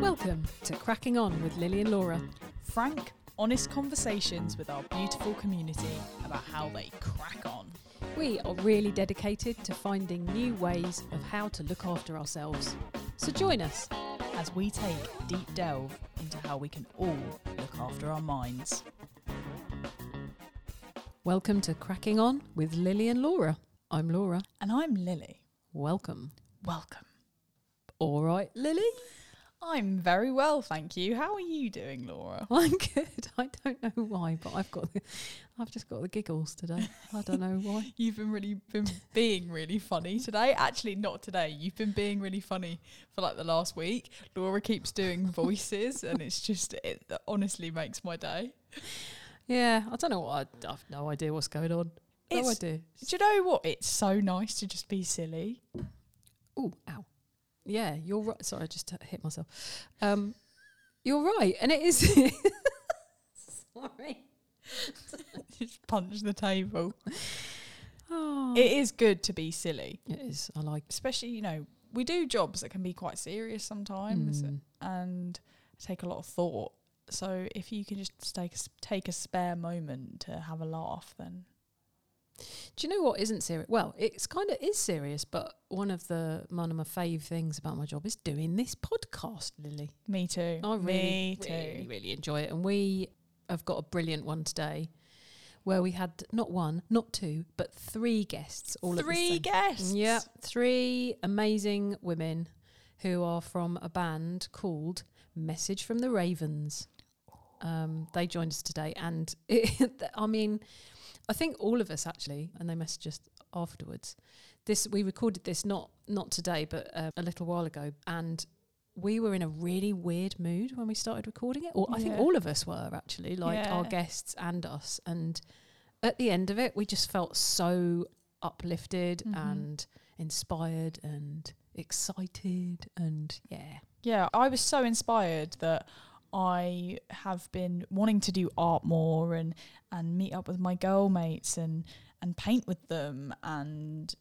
Welcome to Cracking On with Lily and Laura. Frank, honest conversations with our beautiful community about how they crack on. We are really dedicated to finding new ways of how to look after ourselves. So join us. as we take a deep delve into how we can all look after our minds. Welcome to Cracking On with Lily and Laura. I'm Laura. And I'm Lily. Welcome. Welcome. All right, Lily? I'm very well, thank you. How are you doing, Laura? I'm good. I don't know why, but I've got the, I've just got the giggles today. I don't know why. You've been really been being really funny today. Actually, not today. You've been being really funny for like the last week. Laura keeps doing voices, and it's just it honestly makes my day. Yeah, I don't know what I, I've no idea what's going on. No It's- idea. Do you know what? It's so nice to just be silly. Oh, ow. Yeah, you're right. Sorry, I just hit myself. Um, you're right, and it is. Sorry. just punch the table. Oh. It is good to be silly. it is. I like. especially you know we do jobs that can be quite serious sometimes Mm. and take a lot of thought so if you can just take a, take a spare moment to have a laugh then Do you know what isn't serious? Well, it's kind of is serious, but one of the one of my fave things about my job is doing this podcast, Lily. me too I really, me too really, really enjoy it, and we have got a brilliant one today, where we had not one, not two, but three guests. All three guests Yeah, three amazing women who are from a band called Message from the Ravens. Um, they joined us today, and it, I mean, I think all of us actually, and they messaged us afterwards. This we recorded this not not today, but uh, a little while ago, and we were in a really weird mood when we started recording it. Or I think all of us were actually, like our guests and us. And at the end of it, we just felt so uplifted Mhm. and inspired and excited and yeah. yeah i was so inspired that i have been wanting to do art more and and meet up with my girl mates and and paint with them and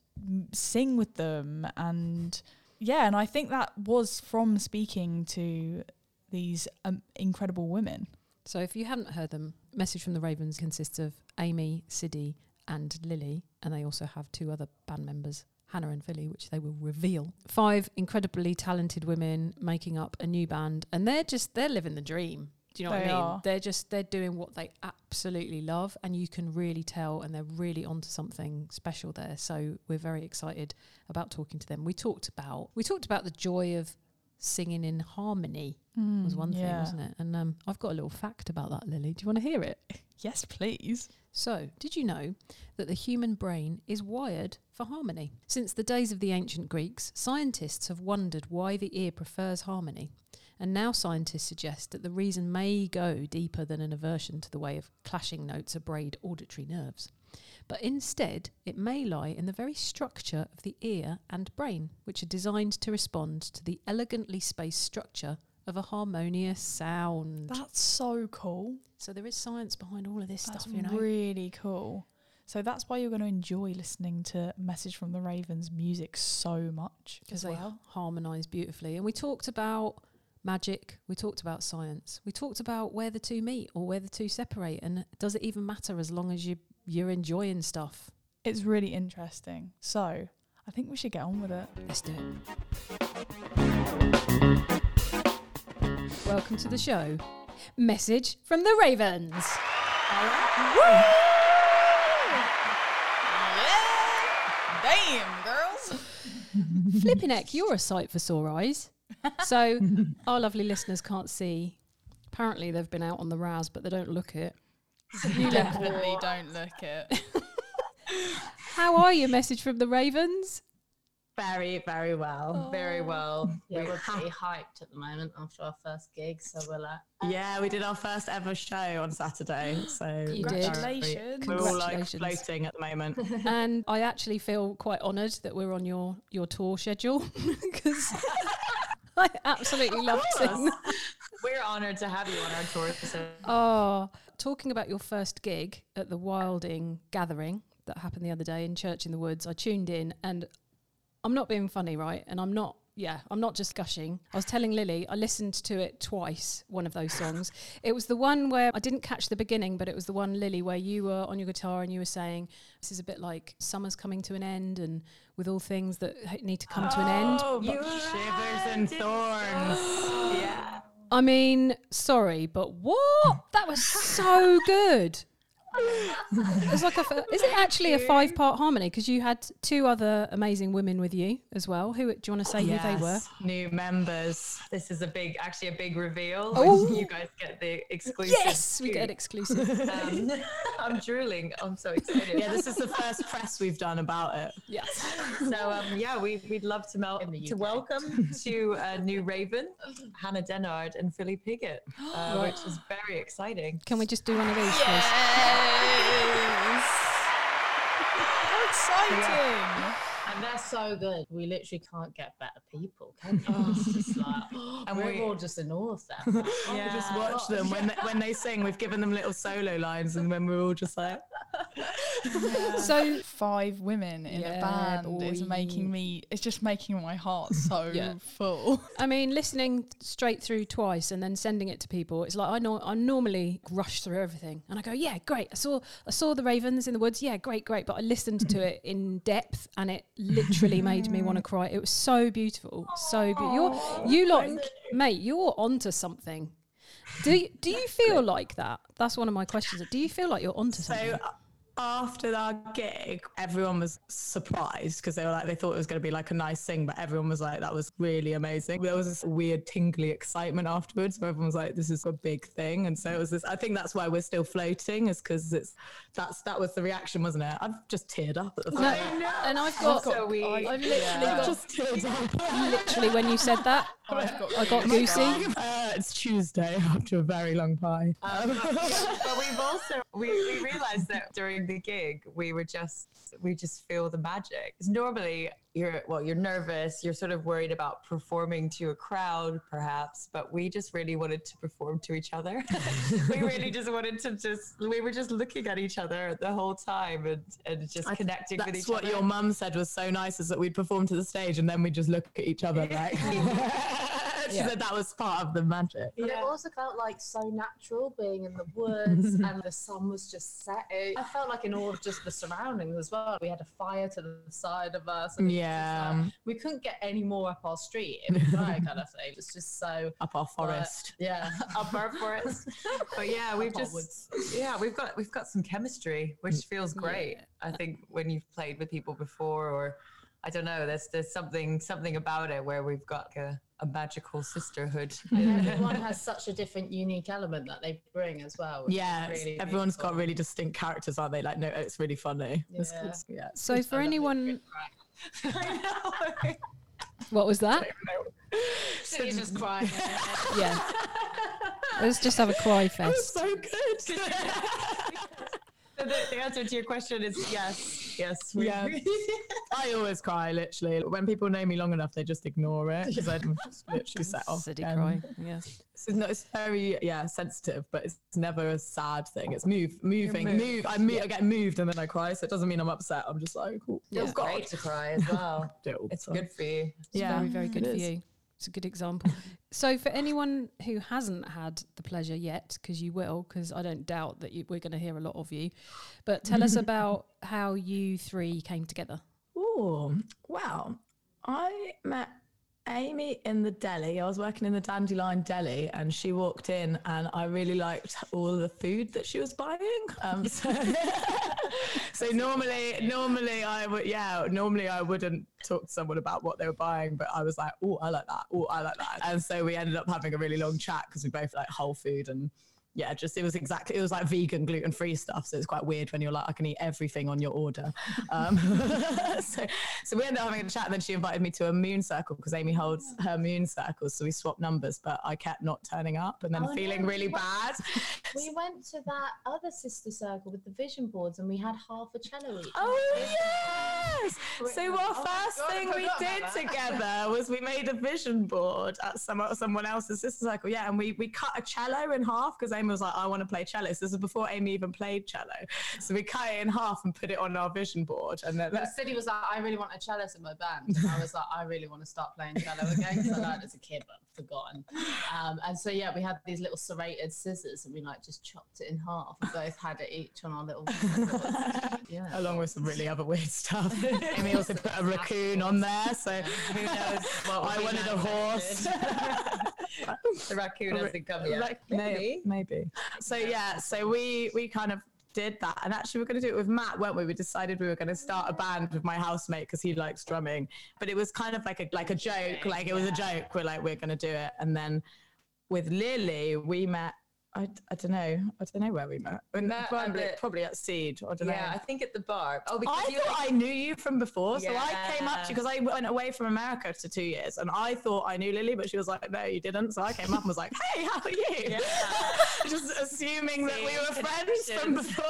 sing with them and yeah and i think that was from speaking to these um, incredible women. So if you haven't heard them, Message from the Ravens consists of Amy, Siddy, and Lily, and they also have two other band members, Hannah and Philly, which they will reveal. Five incredibly talented women making up a new band, and they're just they're living the dream. Do you know what I mean? are. They're just they're doing what they absolutely love, and you can really tell, and they're really onto something special there. So we're very excited about talking to them. We talked about we talked about the joy of singing in harmony was one thing, wasn't it? And um, I've got a little fact about that, Lily. Do you want to hear it? yes please So, did you know that the human brain is wired for harmony? Since the days of the ancient Greeks, scientists have wondered why the ear prefers harmony. And now scientists suggest that the reason may go deeper than an aversion to the way of clashing notes abrade auditory nerves. But instead, it may lie in the very structure of the ear and brain, which are designed to respond to the elegantly spaced structure of a harmonious sound. that's so cool So there is science behind all of this that's stuff, you know. really cool so that's why you're going to enjoy listening to message from the ravens music so much because they well harmonise beautifully. And we talked about magic, we talked about science, we talked about where the two meet or where the two separate, and does it even matter as long as you you're enjoying stuff? It's really interesting. So I think we should get on with it. Let's do it. Welcome to the show. Message from the Ravens. Yeah! Flipping heck, you're a sight for sore eyes. So our lovely listeners can't see. Apparently they've been out on the raz, but they don't look it. You definitely don't look it. How are you? Message from the Ravens. Very, very well. Very Oh. well. Yeah, We we're ha- pretty hyped at the moment after our first gig, so we're like, yeah, we did our first ever show on Saturday. So You very- did. Congratulations. We're all like floating at the moment. and I actually feel quite honoured that we're on your your tour schedule because I absolutely love seeing. We're honoured to have you on our tour. So Oh, talking about your first gig at the Wilding Gathering that happened the other day in Church in the Woods, I tuned in and I'm not being funny, right? And I'm not yeah, I'm not just gushing. I was telling Lily, I listened to it twice, one of those songs. it was the one where I didn't catch the beginning, but it was the one, Lily, where you were on your guitar and you were saying, This is a bit like summer's coming to an end and with all things that need to come to an end. Oh, shivers and thorns. yeah. I mean, sorry, but what? That was so good. It's like a, f- is it actually a five part harmony? Because you had two other amazing women with you as well. Who do you want to say who they were? New members. This is a big, actually a big reveal. Oh. You guys get the exclusive. Yes, we get an exclusive. Um, I'm drooling. I'm so excited. Yeah, this is the first press we've done about it. yes. So um, yeah, we, we'd love to, mel- to welcome to uh, New Raven, Hannah Denard, and Philly Piggott, uh, which is very exciting. Can we just do one of these, please? Yes. How exciting! And they're so good. We literally can't get better people, can you? Oh. It's just like, and we're we- all just in awe of them. Like, oh, Yeah. just watch them when they, when they sing. We've given them little solo lines, and when we're all just like, So Five women in Yeah, a band is making me. It's just making my heart so Yeah. full. I mean, listening straight through twice and then sending it to people, it's like I know I normally rush through everything and I go, yeah, great. I saw I saw the ravens in the woods, yeah, great, great. But I listened to it in depth and it literally made me want to cry. It was so beautiful, so beautiful. You're you lot, mate, you're onto something. Do you, do you feel like that? That's one of my questions. Do you feel like you're onto something? So uh, after our gig, everyone was surprised because they were like, they thought it was going to be like a nice thing, but everyone was like, that was really amazing. There was this weird tingly excitement afterwards where everyone was like, this is a big thing. And so it was this, I think that's why we're still floating is because it's, that's, that was the reaction, wasn't it? I've just teared up at the No, time. and I've got, So we, I've literally got, just teared up. literally when you said that, I've got I got goosey. Uh, it's Tuesday after a very long pie. Um, but we've also we, we realized that during the gig we were just we just feel the magic. 'Cause normally you're well you're nervous, you're sort of worried about performing to a crowd perhaps, but we just really wanted to perform to each other. we really just wanted to just we were just looking at each other the whole time and, and just connecting with That's what your mum said was so nice is that we'd perform to the stage and then we'd just look at each other like. She Yeah. said that was part of the magic. But it also felt like so natural being in the woods and the sun was just setting. I felt like in awe of just the surroundings as well. We had a fire to the side of us. And it was just Yeah. like- we couldn't get any more up our street if we tried, kind of thing. It was just so. Up our but, forest. yeah, up our forest. but yeah, we've Up just woods. yeah, we've got we've got some chemistry, which feels great. I think when you've played with people before, or I don't know, there's there's something something about it where we've got a, a magical sisterhood. Everyone has such a different, unique element that they bring as well. Yeah, really everyone's got really distinct characters, aren't they? Like, no, it's really funny. Yeah. it's- yeah. So for I love it. anyone, what was that? City's just crying. Yeah. Let's just have a cry fest. so good. So the, the answer to your question is yes, yes. we- Yeah. I always cry, literally. When people know me long enough, they just ignore it because I'm just literally set off. City again. cry. Yeah. It's, not, it's very yeah sensitive, but it's never a sad thing. It's move, moving, move. I move, I get moved, and then I cry. So it doesn't mean I'm upset. I'm just like, oh, Yeah. Oh, Feels great to cry as well. It's good for you. It's Yeah, very, very good it for is. you. It's a good example. so, for anyone who hasn't had the pleasure yet, because you will, because I don't doubt that you, we're going to hear a lot of you, but tell us about how you three came together. Oh, wow. I met Amy in the deli. I was working in the Dandelion Deli and she walked in and I really liked all the food that she was buying. Um, so, so normally, normally I would, yeah, normally I wouldn't talk to someone about what they were buying, but I was like, oh, I like that. Oh, I like that. And so we ended up having a really long chat because we both like whole food and yeah, just it was exactly it was like vegan, gluten free stuff. So it's quite weird when you're like, I can eat everything on your order. Um, so so we ended up having a chat. And then she invited me to a moon circle because Amy holds her moon circles. So we swapped numbers, but I kept not turning up and then Oh, feeling no, really went- bad. We went to that other sister circle with the vision boards and we had half a cello each. Oh yes! So our Oh first God, thing we did together was we made a vision board at some someone else's sister cycle. Yeah, and we we cut a cello in half because Amy was like, I want to play cello. So this is before Amy even played cello. So we cut it in half and put it on our vision board. And then City was like, I really want a cellist in my band. And I was like, I really want to start playing cello again because I learned as a kid, but I've forgotten. Um, and so, yeah, we had these little serrated scissors and we like just chopped it in half. We both had it each on our little. yeah. along with some really other weird stuff. Amy also put a raccoon on there. So who knows what I wanted a horse. the raccoon hasn't come yet. Like, Maybe. maybe. So yeah, so we we kind of did that, and actually we're going to do it with Matt, weren't we? We decided we were going to start a band with my housemate because he likes drumming, but it was kind of like a like a joke, like it was a joke. We're like we're going to do it, and then with Lily we met. I, I don't know. I don't know where we met. Met at probably, probably at Seed. I don't know. Yeah, I think at the bar. Oh, because I you thought like, I knew you from before, so I came up Yeah. to because I went away from America for two years, and I thought I knew Lily, but she was like, "No, you didn't." So I came up and was like, "Hey, how are you?" Just assuming that we were friends from before,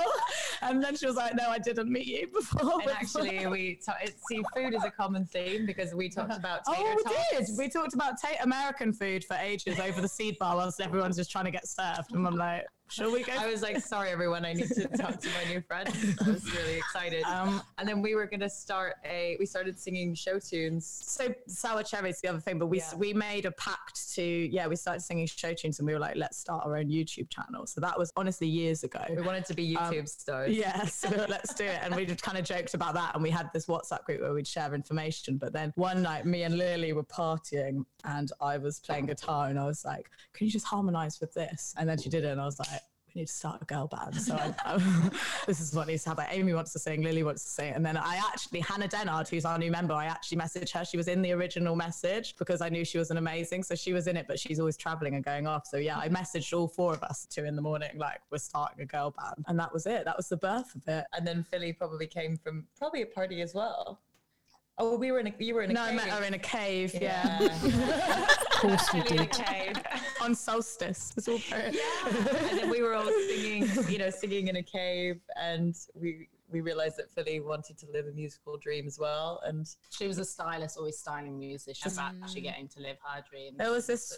and then she was like, "No, I didn't meet you before." and actually we it, see food is a common theme because we talked uh-huh. about tater Oh, we tots. did. We talked about ta- American food for ages over the seed bar whilst everyone's just trying to get served. And I'm like, shall we go? I was like, sorry, everyone, I need to talk to my new friend. I was really excited. Um, and then we were going to start a, we started singing show tunes. so sour cherries the other thing but we Yeah. we made a pact to yeah we started singing show tunes and we were like let's start our own youtube channel so that was honestly years ago We wanted to be YouTube stars. Um, yeah so let's do it and we just kind of joked about that and we had this whatsapp group where we'd share information but then one night me and lily were partying and i was playing guitar and i was like can you just harmonize with this and then she did it and i was like we need to start a girl band. So I, um, this is what needs to happen. Amy wants to sing, Lily wants to sing. And then I actually, Hannah Dennard, who's our new member, I actually messaged her. She was in the original message because I knew she was an amazing. So she was in it, but she's always traveling and going off. So yeah, I messaged all four of us two in the morning, like we're starting a girl band. And that was it. That was the birth of it. And then Philly probably came from probably a party as well. Oh, we were in a, you were in a No, I cave. met her in a cave. Yeah. Of course we Philly in a did. cave. On solstice. It's all very- and then we were all singing, you know, singing in a cave, and we we realized that Philly wanted to live a musical dream as well. And She was a stylist, always styling musicians, mm. actually getting to live her dream. There was this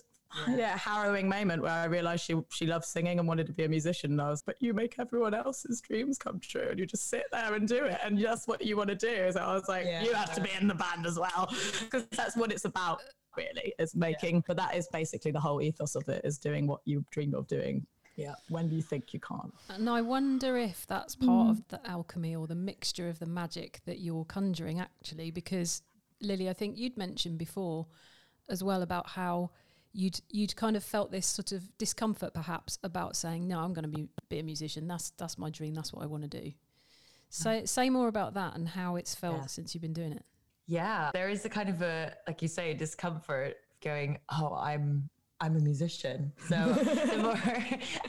yeah. harrowing moment where I realized she she loved singing and wanted to be a musician. And I was, but you make everyone else's dreams come true, and you just sit there and do it, and that's what you want to do. So I was like, Yeah. you have to be in the band as well, because that's what it's about. Really, is making. But that is basically the whole ethos of it: is doing what you dream of doing. Yeah, when you think you can't. And I wonder if that's part mm. of the alchemy or the mixture of the magic that you're conjuring, actually, because Lily, I think you'd mentioned before as well about how you'd you'd kind of felt this sort of discomfort, perhaps, about saying, "No, I'm going to be be a musician. That's that's my dream. That's what I want to do." Mm. So say more about that and how it's felt Yeah. since you've been doing it. yeah, there is a kind of a like you say discomfort going, oh, I'm I'm a musician. So more,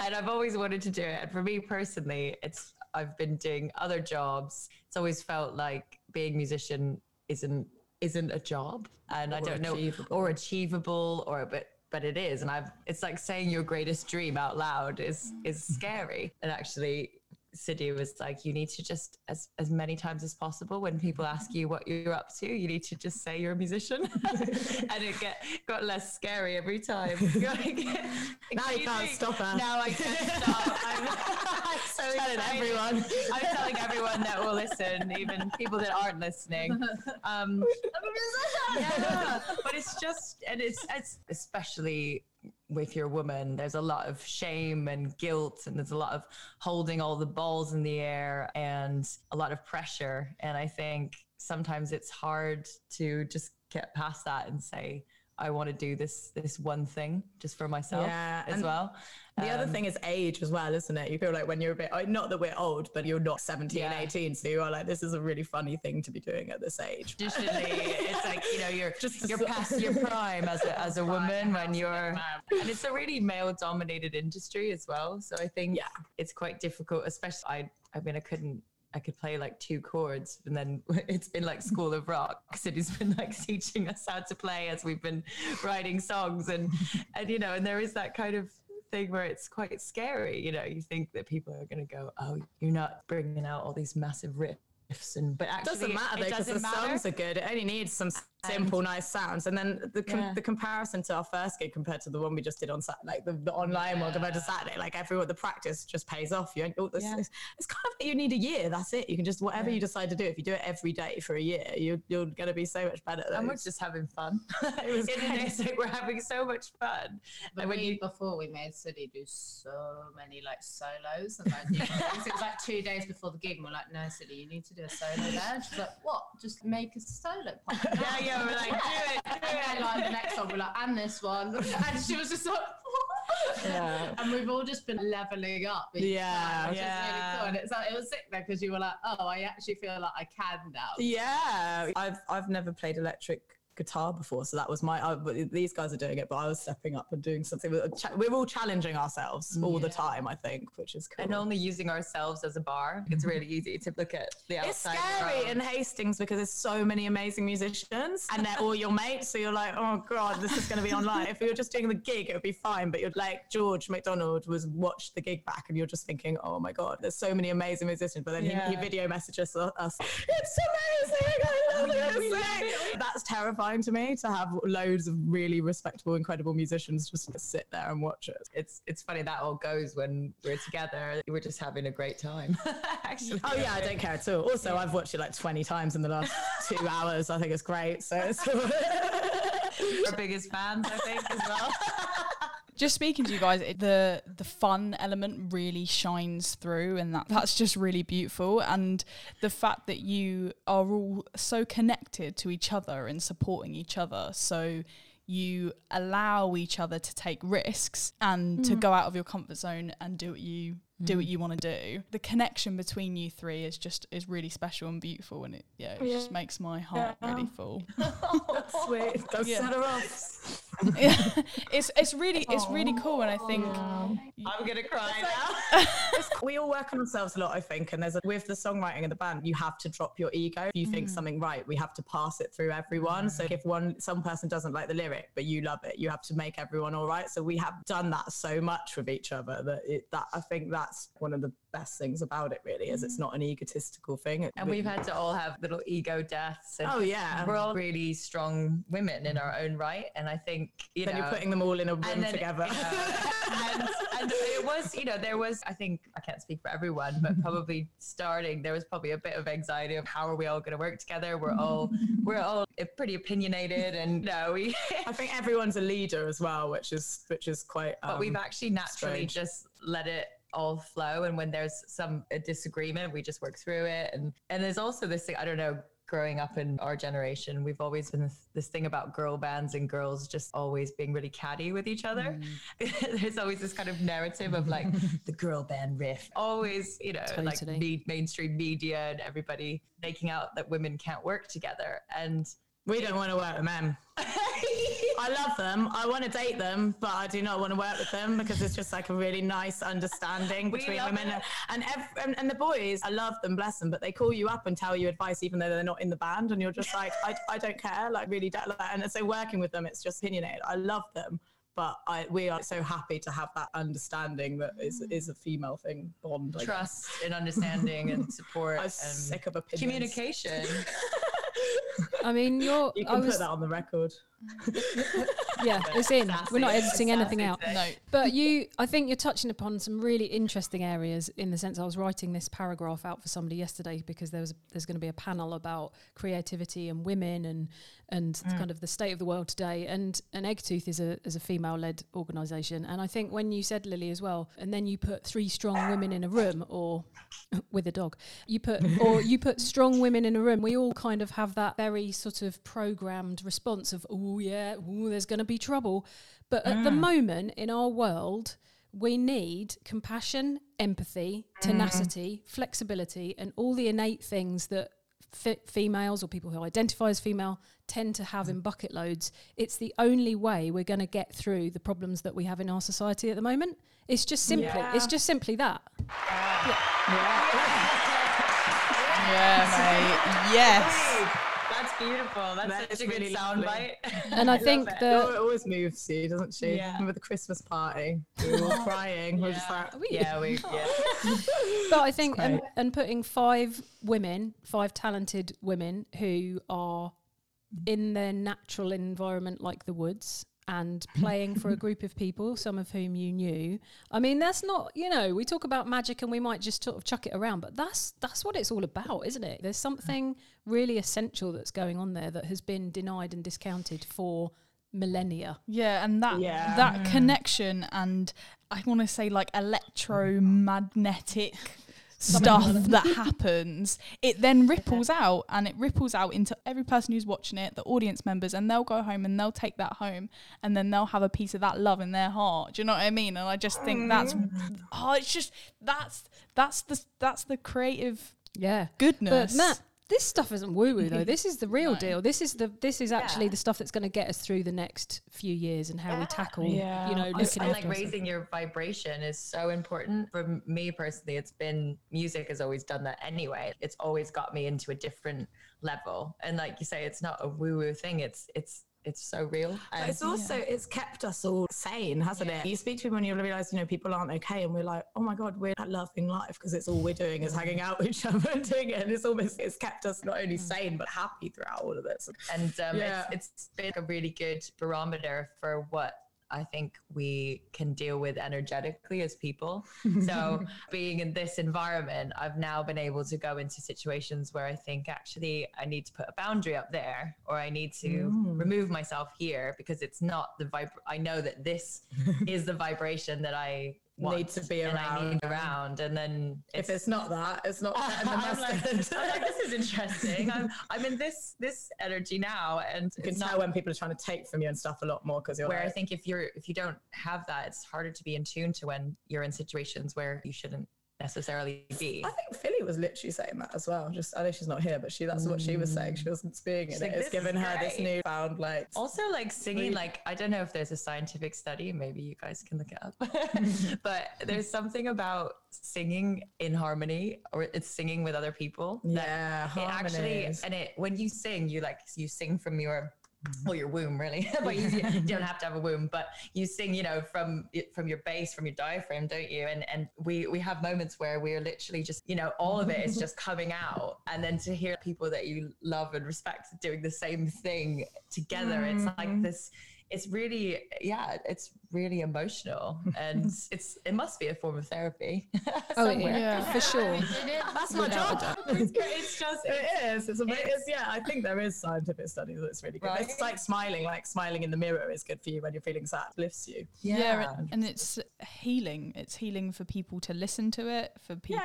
and I've always wanted to do it. And for me personally, it's I've been doing other jobs. It's always felt like being a musician isn't isn't a job, and I don't know achievable. or achievable or but but it is. And i've it's like saying your greatest dream out loud is is scary. And actually Sidney was like, you need to just as as many times as possible when people ask you what you're up to, you need to just say you're a musician, and it get got less scary every time. Like, Now you can't stop her. Now I can't stop. I'm, so Telling everyone. I'm telling everyone that will listen, even people that aren't listening. Um, yeah, but it's just, and it's, it's especially with your woman, there's a lot of shame and guilt, and there's a lot of holding all the balls in the air and a lot of pressure. And I think sometimes it's hard to just get past that and say, I want to do this this one thing just for myself Yeah, as well. The other Um, thing is age as well, isn't it? You feel like when you're a bit, oh, not that we're old, but you're not 17, Yeah. 18. So you are like, this is a really funny thing to be doing at this age. traditionally it's like you know you're Just you're past your prime as a, as a woman when you're and it's a really male dominated industry as well so i think Yeah. it's quite difficult especially i i mean i couldn't I could play like two chords, and then it's been like School of Rock. City's been like teaching us how to play as we've been writing songs, and and you know, and there is that kind of thing where it's quite scary. You know, you think that people are going to go, "Oh, you're not bringing out all these massive riffs," and but actually It doesn't matter though, it because the matter. songs are good. It only needs some simple, nice sounds. And then the com- Yeah. the comparison to our first gig compared to the one we just did on Saturday, like the, the online one compared to Saturday, like everyone, the practice just pays off. You, oh, it's, Yeah. it's, it's kind of like you need a year. That's it. You can just whatever you decide to do. If you do it every day for a year, you're you're gonna be so much better. And we're just having fun. It was In the great. day, it's like we're having so much fun. The And when week you- before we made City do so many like solos and like. It was like two days before the gig and we're like, no City, you need to do a solo there. And she's like, what? Just make a solo pop. Yeah, yeah, we're like, do it, do And then like the next one, we're like, and this one. And she was just like, what? Yeah. And we've all just been leveling up. Yeah. time, which is Yeah. really cool. And it's like, it was sick though because you were like, oh, I actually feel like I can now. Yeah, I've I've never played electric guitar before, so that was my. I, these guys are doing it, but I was stepping up and doing something. We're all challenging ourselves all the time, I think, which is cool. And only using ourselves as a bar. It's mm-hmm. really easy to look at the outside. it's scary in Hastings because there's so many amazing musicians and they're all your mates. So you're like, oh god, this is going to be online. If we were just doing the gig, it would be fine. But you're like George McDonald was watched the gig back, and you're just thinking, oh my god, there's so many amazing musicians. But then he, he video messages us, it's amazing. I love it. That's terrifying to me to have loads of really respectable, incredible musicians just sit there and watch it. it's it's funny that all goes when we're together. We're just having a great time. Actually. Oh yeah, I don't care at all. Also, I've watched it like 20 times in the last two hours. I think it's great. So it's Our biggest fans, I think, as well. Just speaking to you guys, it, the the fun element really shines through, and that that's just really beautiful. And the fact that you are all so connected to each other and supporting each other, so you allow each other to take risks and to mm. go out of your comfort zone and do what you do what mm. you want to do. The connection between you three is just is really special and beautiful, and it yeah, it just makes my heart really full. sweet. Go Yeah. set her off. it's it's really it's really cool, and I think I'm gonna cry now. we all work on ourselves a lot, I think. And there's a, with the songwriting in the band, you have to drop your ego. If you think mm. something right, we have to pass it through everyone. Mm. So if one some person doesn't like the lyric, but you love it, you have to make everyone all right. So we have done that so much with each other that it, that I think that's one of the best things about it. Really, is it's not an egotistical thing. And we've had to all have little ego deaths. And Oh yeah. we're all really strong women in our own right. And I think, you then know. you're putting them all in a room then, together. you know, and, and it was, you know, there was, I think, I can't speak for everyone, but probably starting, there was probably a bit of anxiety of how are we all going to work together? We're all, we're all pretty opinionated, and you know, we, I think everyone's a leader as well, which is which is quite. Um, but we've actually naturally strange. just let it all flow. And when there's some a disagreement, we just work through it. And and there's also this thing, I don't know. Growing up in our generation, we've always been this, this thing about girl bands and girls just always being really catty with each other. Mm. there's always this kind of narrative of like the girl band riff, always, you know, like Totally. me- mainstream media and everybody making out that women can't work together. And we don't want to work with men. I love them. I want to date them, but I do not want to work with them because it's just like a really nice understanding between women it. and ev- and, and the boys. I love them, bless them, but they call you up and tell you advice even though they're not in the band, and you're just like, I, I don't care, like really don't. Like, and so working with them, it's just opinionated. I love them. But I, we are so happy to have that understanding that is mm. is a female thing bond. Trust and understanding and support I'm and sick of opinions. communication. I mean, you're. You I can was, put that on the record. yeah, it's in. We're not editing anything out. no, But you, I think you're touching upon some really interesting areas in the sense I was writing this paragraph out for somebody yesterday because there was there's going to be a panel about creativity and women and and Mm. kind of the state of the world today. And and Eggtooth is a is a female led organisation. And I think when you said Lily as well, and then you put three strong women in a room or with a dog, you put or you put strong women in a room. We all kind of have that very sort of programmed response of oh yeah, ooh, there's going to be trouble. But at the mm. moment in our world, we need compassion, empathy, mm. tenacity, flexibility, and all the innate things that f- females or people who identify as female tend to have in bucket loads. It's the only way we're going to get through the problems that we have in our society at the moment. It's just simply, it's just simply that. yeah, mate, yes. That's beautiful. That's That such a good really sound lovely. bite. And I think it. that it always moves you, doesn't she? Yeah. Remember the Christmas party? We were all crying. We're just like, we? yeah, we yeah. but I think and, and putting five women, five talented women who are in their natural environment, like the woods, and playing for a group of people, some of whom you knew. I mean, that's not, you know, we talk about magic and we might just sort of chuck it around, but that's that's what it's all about, isn't it? There's something really essential that's going on there that has been denied and discounted for millennia. Yeah, and that Yeah. that mm. connection and I want to say like electromagnetic stuff that happens, it then ripples out and it ripples out into every person who's watching it, the audience members, and they'll go home and they'll take that home and then they'll have a piece of that love in their heart. Do you know what I mean? And I just think mm. that's oh, it's just that's that's the that's the creative Yeah. goodness. But Matt, this stuff isn't woo woo though. This is the real No. deal. This is the this is actually Yeah. the stuff that's going to get us through the next few years and how we tackle, Yeah. you know, looking and after like raising your vibration is so important for me personally it's been music has always done that anyway it's always got me into a different level and like you say it's not a woo woo thing it's it's it's so real But and it's also it's kept us all sane, hasn't it? You speak to people and you realize, you know, people aren't okay, and we're like, oh my god, we're loving life because it's all we're doing is hanging out with each other and doing it, and it's almost it's kept us not only sane but happy throughout all of this. and um, Yeah. it's, it's been a really good barometer for what I think we can deal with energetically as people. So, being in this environment, I've now been able to go into situations where I think actually I need to put a boundary up there or I need to Mm. remove myself here because it's not the vibe. I know that this is the vibration that I want Need to be around. need around. And then If it's not that, it's not I'm like. I'm like, this is interesting. I'm, I'm in this this energy now, and you can it's tell not when people are trying to take from you and stuff a lot more because you're where I think if you're if you don't have that, it's harder to be in tune to when you're in situations where you shouldn't necessarily be. I think Philly was literally saying that as well. Just I know she's not here, but she that's what she was saying. She wasn't speaking in like, it. It's given her this great." newfound like Also, like singing, like I don't know if there's a scientific study. Maybe you guys can look it up. but there's something about singing in harmony, or it's singing with other people. that yeah, it actually and it when you sing you like you sing from your Mm-hmm. well your womb really. But you, you don't have to have a womb but you sing you know from from your base from your diaphragm don't you? And and we we have moments where we're literally just you know all of it is just coming out. And then to hear people that you love and respect doing the same thing together it's like mm-hmm. this it's really yeah it's really emotional and it's it must be a form of therapy Oh, somewhere. yeah, for sure. That's my job. it's, great. it's just It is. It's, ama- it's yeah. I think there is scientific studies that's really good. Right. It's like smiling. Like smiling in the mirror is good for you when you're feeling sad. Lifts you. yeah, and- and it's healing. It's healing for people to listen to it, for people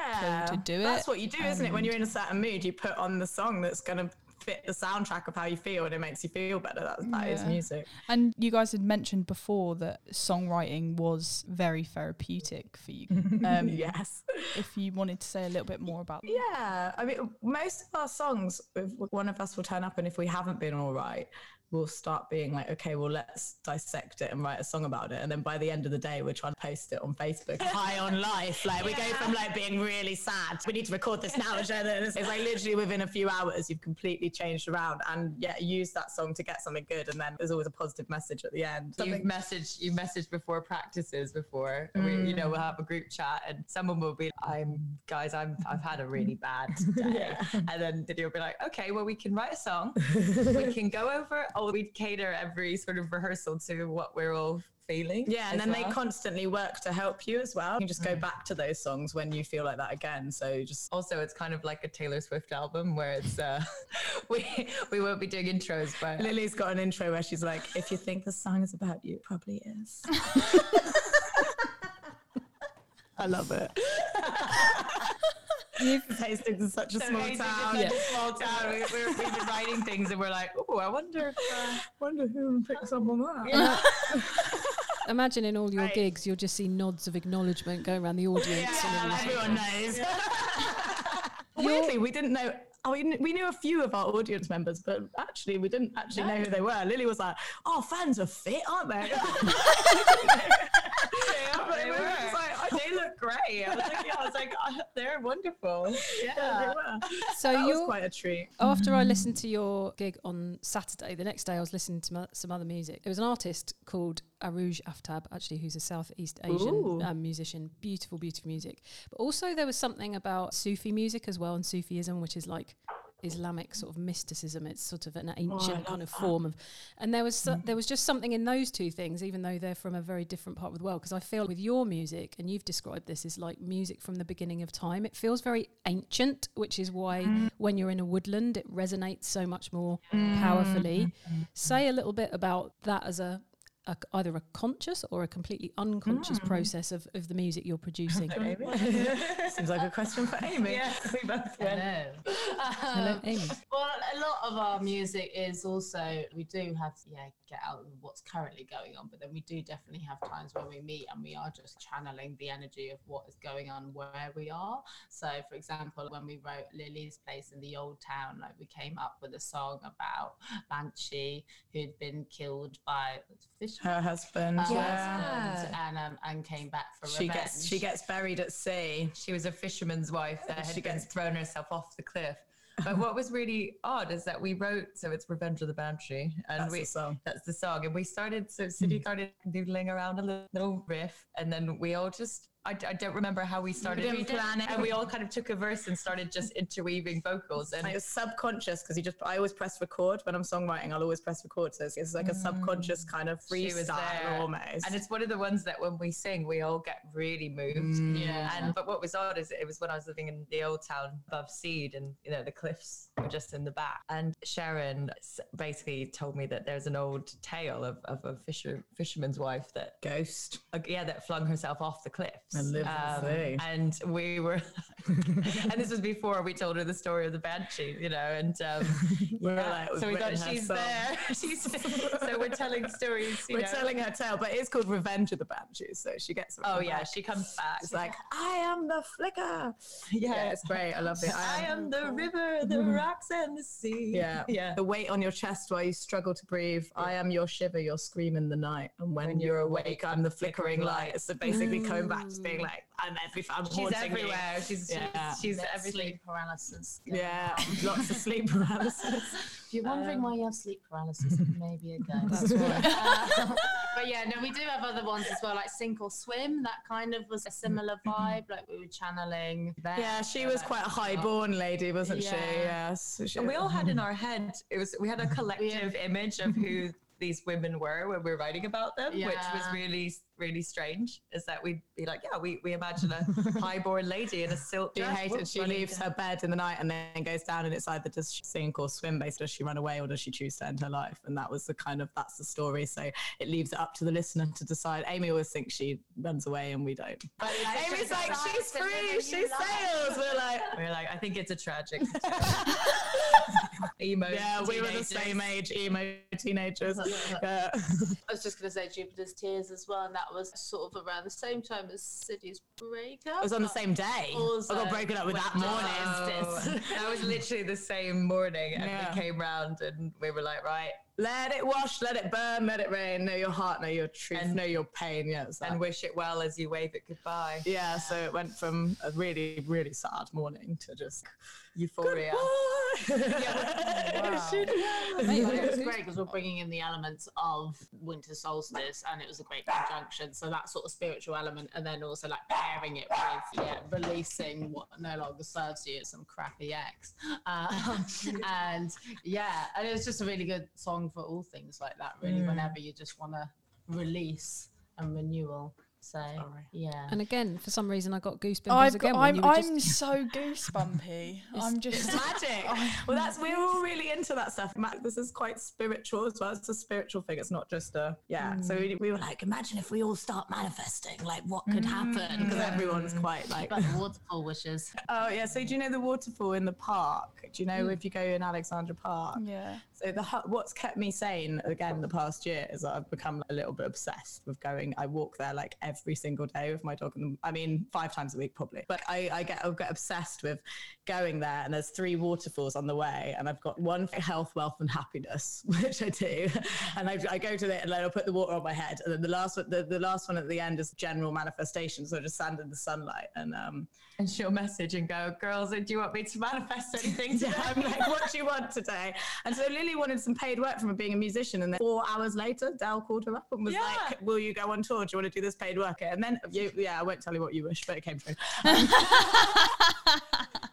to do it. That's what you do, isn't it? When you're in a certain mood, you put on the song that's gonna fit the soundtrack of how you feel, and it makes you feel better. That, that is Yeah. music. And you guys had mentioned before that songwriting was very therapeutic for you. Um, yes. If you wanted to say a little bit more about that. Yeah, I mean, most of our songs, if one of us will turn up, and if we haven't been all right, we'll start being like, okay, well, let's dissect it and write a song about it. And then by the end of the day, we're trying to post it on Facebook. High on life, like we go from like being really sad. We need to record this now. and share this. It's like literally within a few hours, you've completely changed around, and yeah, use that song to get something good. And then there's always a positive message at the end. You've Something- messaged you messaged before practices before. We, you know, we'll have a group chat and someone will be I'm guys, I'm I've had a really bad day. And then you'll be like, okay, well we can write a song. we can go over oh we'd cater every sort of rehearsal to what we're all feeling. Yeah, and then they constantly work to help you as well. You just go back to those songs when you feel like that again. So just also it's kind of like a Taylor Swift album where it's uh we we won't be doing intros, but Lily's got an intro where she's like, if you think the song is about you, it probably is. I love it. Hastings is such a small town. it's such a small town. We, we're, we've been writing things and we're like, oh, I wonder if uh, wonder who picks up on that. Imagine in all your Right. gigs, you'll just see nods of acknowledgement going around the audience. Yeah, everything. everyone knows. Weirdly, we didn't know. Oh, we, kn- we knew a few of our audience members, but actually, we didn't actually know who they were. Lily was like, "Oh, fans are fit, aren't they?" they, we were. were just like, I they look great. I was like, yeah, I was like, oh, they're wonderful. Yeah, Yeah. they were. So That was quite a treat. after I listened to your gig on Saturday, the next day I was listening to mo- some other music. There was an artist called Arooj Aftab, actually, who's a Southeast Asian um, musician. Beautiful, beautiful music. But also there was something about Sufi music as well and Sufism, which is like Islamic sort of mysticism. It's sort of an oh, ancient love kind of that. form of, and there was so, mm. there was just something in those two things, even though they're from a very different part of the world. Because I feel with your music, and you've described this as like music from the beginning of time. It feels very ancient, which is why mm. when you're in a woodland, it resonates so much more mm. powerfully. Mm-hmm. Say a little bit about that as a a, either a conscious or a completely unconscious process of, of the music you're producing. Seems like a question for Amy. Yeah, we both went. Hello. Hello, Um, Amy. Well, a lot of our music is also we do have yeah get out of what's currently going on, but then we do definitely have times when we meet and we are just channeling the energy of what is going on where we are. So, for example, when we wrote Lily's Place in the Old Town, like we came up with a song about Banshee who'd been killed by fish. Her husband. her yeah. husband, and um, and came back for She revenge. gets she gets buried at sea. She was a fisherman's wife that She gets- thrown herself off the cliff. But what was really odd is that we wrote, so it's Revenge of the Banshee, and That's we the song. that's the song, and we started. So hmm. City started doodling around a little riff, and then we all just. I, I don't remember how we started. didn't We plan it. and we all kind of took a verse and started just interweaving vocals. And it was subconscious because you just I always press record when I'm songwriting. I'll always press record, so it's, it's like a subconscious kind of she was freestyle there. almost. And it's one of the ones that when we sing, we all get really moved. Yeah. And but what was odd is it was when I was living in the old town above Seed, and you know the cliffs were just in the back. And Sharon basically told me that there's an old tale of, of a fisher fisherman's wife that Ghost. uh, yeah that flung herself off the cliffs. And lived in the um, sea. and we were, and this was before we told her the story of the banshee, you know, and um, We're yeah, like, so we thought she's there. She's so we're telling stories. We're know. telling her tale, but it's called Revenge of the Banshees, so she gets. Oh yeah, back. she comes back. It's like I am the flicker. yeah, Yeah, it's great. I love it. I am the river, the rocks, and the sea. Yeah, yeah. The weight on your chest while you struggle to breathe. I am your shiver, your scream in the night, and when, you're awake, I'm the flickering light. So basically, coming back to being like, I'm every, I'm She's haunting you. everywhere. She's Yeah. she's, she's everything. sleep paralysis. Yeah, lots of sleep paralysis. If you're wondering why you have sleep paralysis, maybe may be a ghost. That's right. Uh, but yeah, no, we do have other ones as well, like Sink or Swim. That kind of was a similar vibe. Like we were channeling. Them. Yeah, she was quite a high-born lady, wasn't she? Yeah. Yes. She- And we all had in our head it was we had a collective image of who these women were when we were writing about them, which was really really strange. Is that we'd be like, yeah, we, we imagine a highborn lady in a silk She dress. hated. She leaves her bed in the night and then goes down, and it's either does she sink or swim. Based, does she run away or does she choose to end her life? And that was the kind of that's the story. So it leaves it up to the listener to decide. Amy always thinks she runs away, and we don't. But Amy's like, she's free, she you sails. We're like, We're like, I think it's a tragic. Emo. yeah, we were the same age, emo teenagers. Yeah. I was just going to say Jupiter's Tears as well, and that was sort of around the same time as City's breakup. It was on the same day. also I got broken up with that morning. Oh, that was literally the same morning, and Yeah. we came round and we were like, right, Let it wash, let it burn, let it rain. Know your heart, know your truth, And- know your pain. Yeah, and wish it well as you wave it goodbye. yeah. So it went from a really, really sad morning to just Euphoria. Goodbye. Mate, it was great because we're bringing in the elements of winter solstice, and it was a great conjunction. So that sort of spiritual element, and then also like pairing it with yeah, releasing what no longer serves you, some crappy ex, um, and yeah, and it was just a really good song for all things like that. Really, whenever you just want to release and renewal. So yeah, And again, for some reason, I got goosebumps I've again. Got, I'm, I'm so goosebumpy. I'm just It's magic. well, that's we're all really into that stuff. Ma- This is quite spiritual as well. It's a spiritual thing. It's not just a yeah. So mm. we, we were like, imagine if we all start manifesting. Like, what could mm, happen? Because everyone's quite like, but waterfall wishes. oh yeah. So do you know the waterfall in the park? Do you know mm. if you go in Alexandra Park? yeah. So the what's kept me sane again the past year is that I've become a little bit obsessed with going. I walk there like every single day with my dog. And I mean, five times a week probably. But I, I get I get obsessed with going there. And there's three waterfalls on the way, and I've got one for health, wealth, and happiness, which I do. And I, I go to it, and then I'll put the water on my head, and then the last one, the, the last one at the end is general manifestation. So I just stand in the sunlight and um and she'll message and go, "Girls, do you want me to manifest anything today?" I'm like, what do you want today? And so Lily wanted some paid work from being a musician. And then four hours later, Dell called her up and was Yeah. like, Will you go on tour? Do you want to do this paid work? And then, you, yeah, I won't tell you what you wish, but it came true. Um,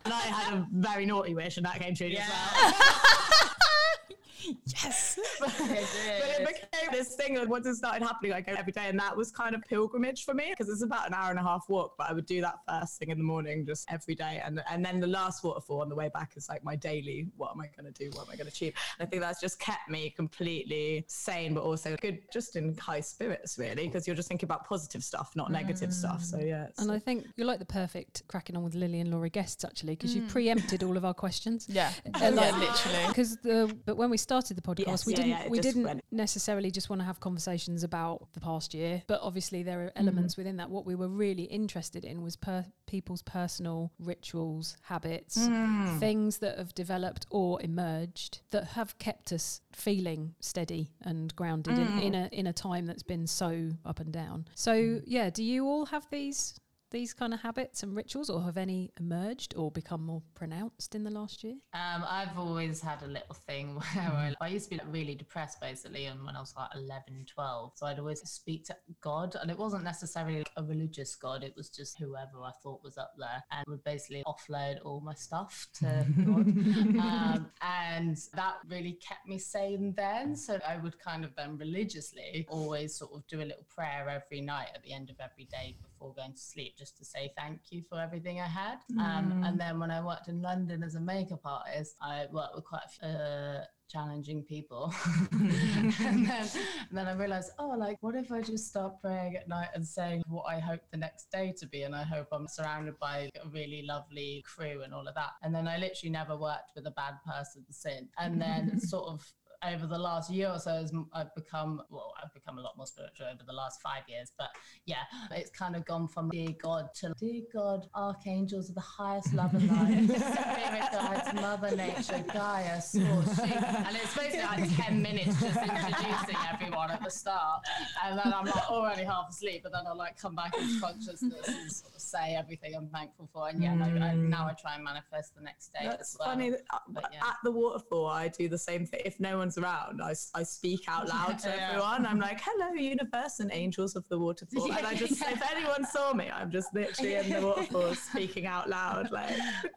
and I had a very naughty wish, and that came true as well. Yes. but it became this thing and once it started happening I go every day and that was kind of pilgrimage for me because it's about an hour and a half walk but I would do that first thing in the morning just every day and and then the last waterfall on the way back is like my daily what am I going to do what am I going to achieve and I think that's just kept me completely sane but also good just in high spirits really because you're just thinking about positive stuff not negative stuff so yeah And I think you're like the perfect cracking on with Lily and Laura guests actually because you preempted all of our questions. Yeah. Uh, like, yeah, literally. Because the but when we started the podcast, Yes, we yeah, didn't yeah, we didn't went- necessarily just want to have conversations about the past year, but obviously there are elements within that. What we were really interested in was per people's personal rituals, habits, Mm. things that have developed or emerged that have kept us feeling steady and grounded in, Mm. in a in a time that's been so up and down. So Mm. yeah, do you all have these? These kind of habits and rituals, or have any emerged or become more pronounced in the last year? Um, I've always had a little thing where I, I used to be like, really depressed basically, and when I was like 11, 12. So I'd always speak to God, and it wasn't necessarily like a religious God, it was just whoever I thought was up there, and would basically offload all my stuff to God. Um, and that really kept me sane then. So I would kind of then religiously always sort of do a little prayer every night at the end of every day before going to sleep, just to say thank you for everything I had. Um, and then when I worked in London as a makeup artist, I worked with quite a few, uh, challenging people. and, then, and then I realized, oh, like, what if I just start praying at night and saying what I hope the next day to be? And I hope I'm surrounded by a really lovely crew and all of that. And then I literally never worked with a bad person since. And then sort of over the last year or so, as I've become, well, I've become a lot more spiritual over the last five years. But yeah, it's kind of gone from dear God to dear God, archangels are the highest love and light, spirit guides, Mother Nature, Gaia, Source. She, and it's basically like 10 minutes just introducing everyone at the start. And then I'm like already half asleep, but then I'll like come back into consciousness and sort of say everything I'm thankful for. And yeah, no, I, now I try and manifest the next day. That's as well. funny. Uh, But yeah. At the waterfall, I do the same thing. If no one's around, I, I speak out loud to Yeah. everyone. I'm like, hello, universe and angels of the waterfall. And I just, if anyone saw me, I'm just literally in the waterfall speaking out loud. Like,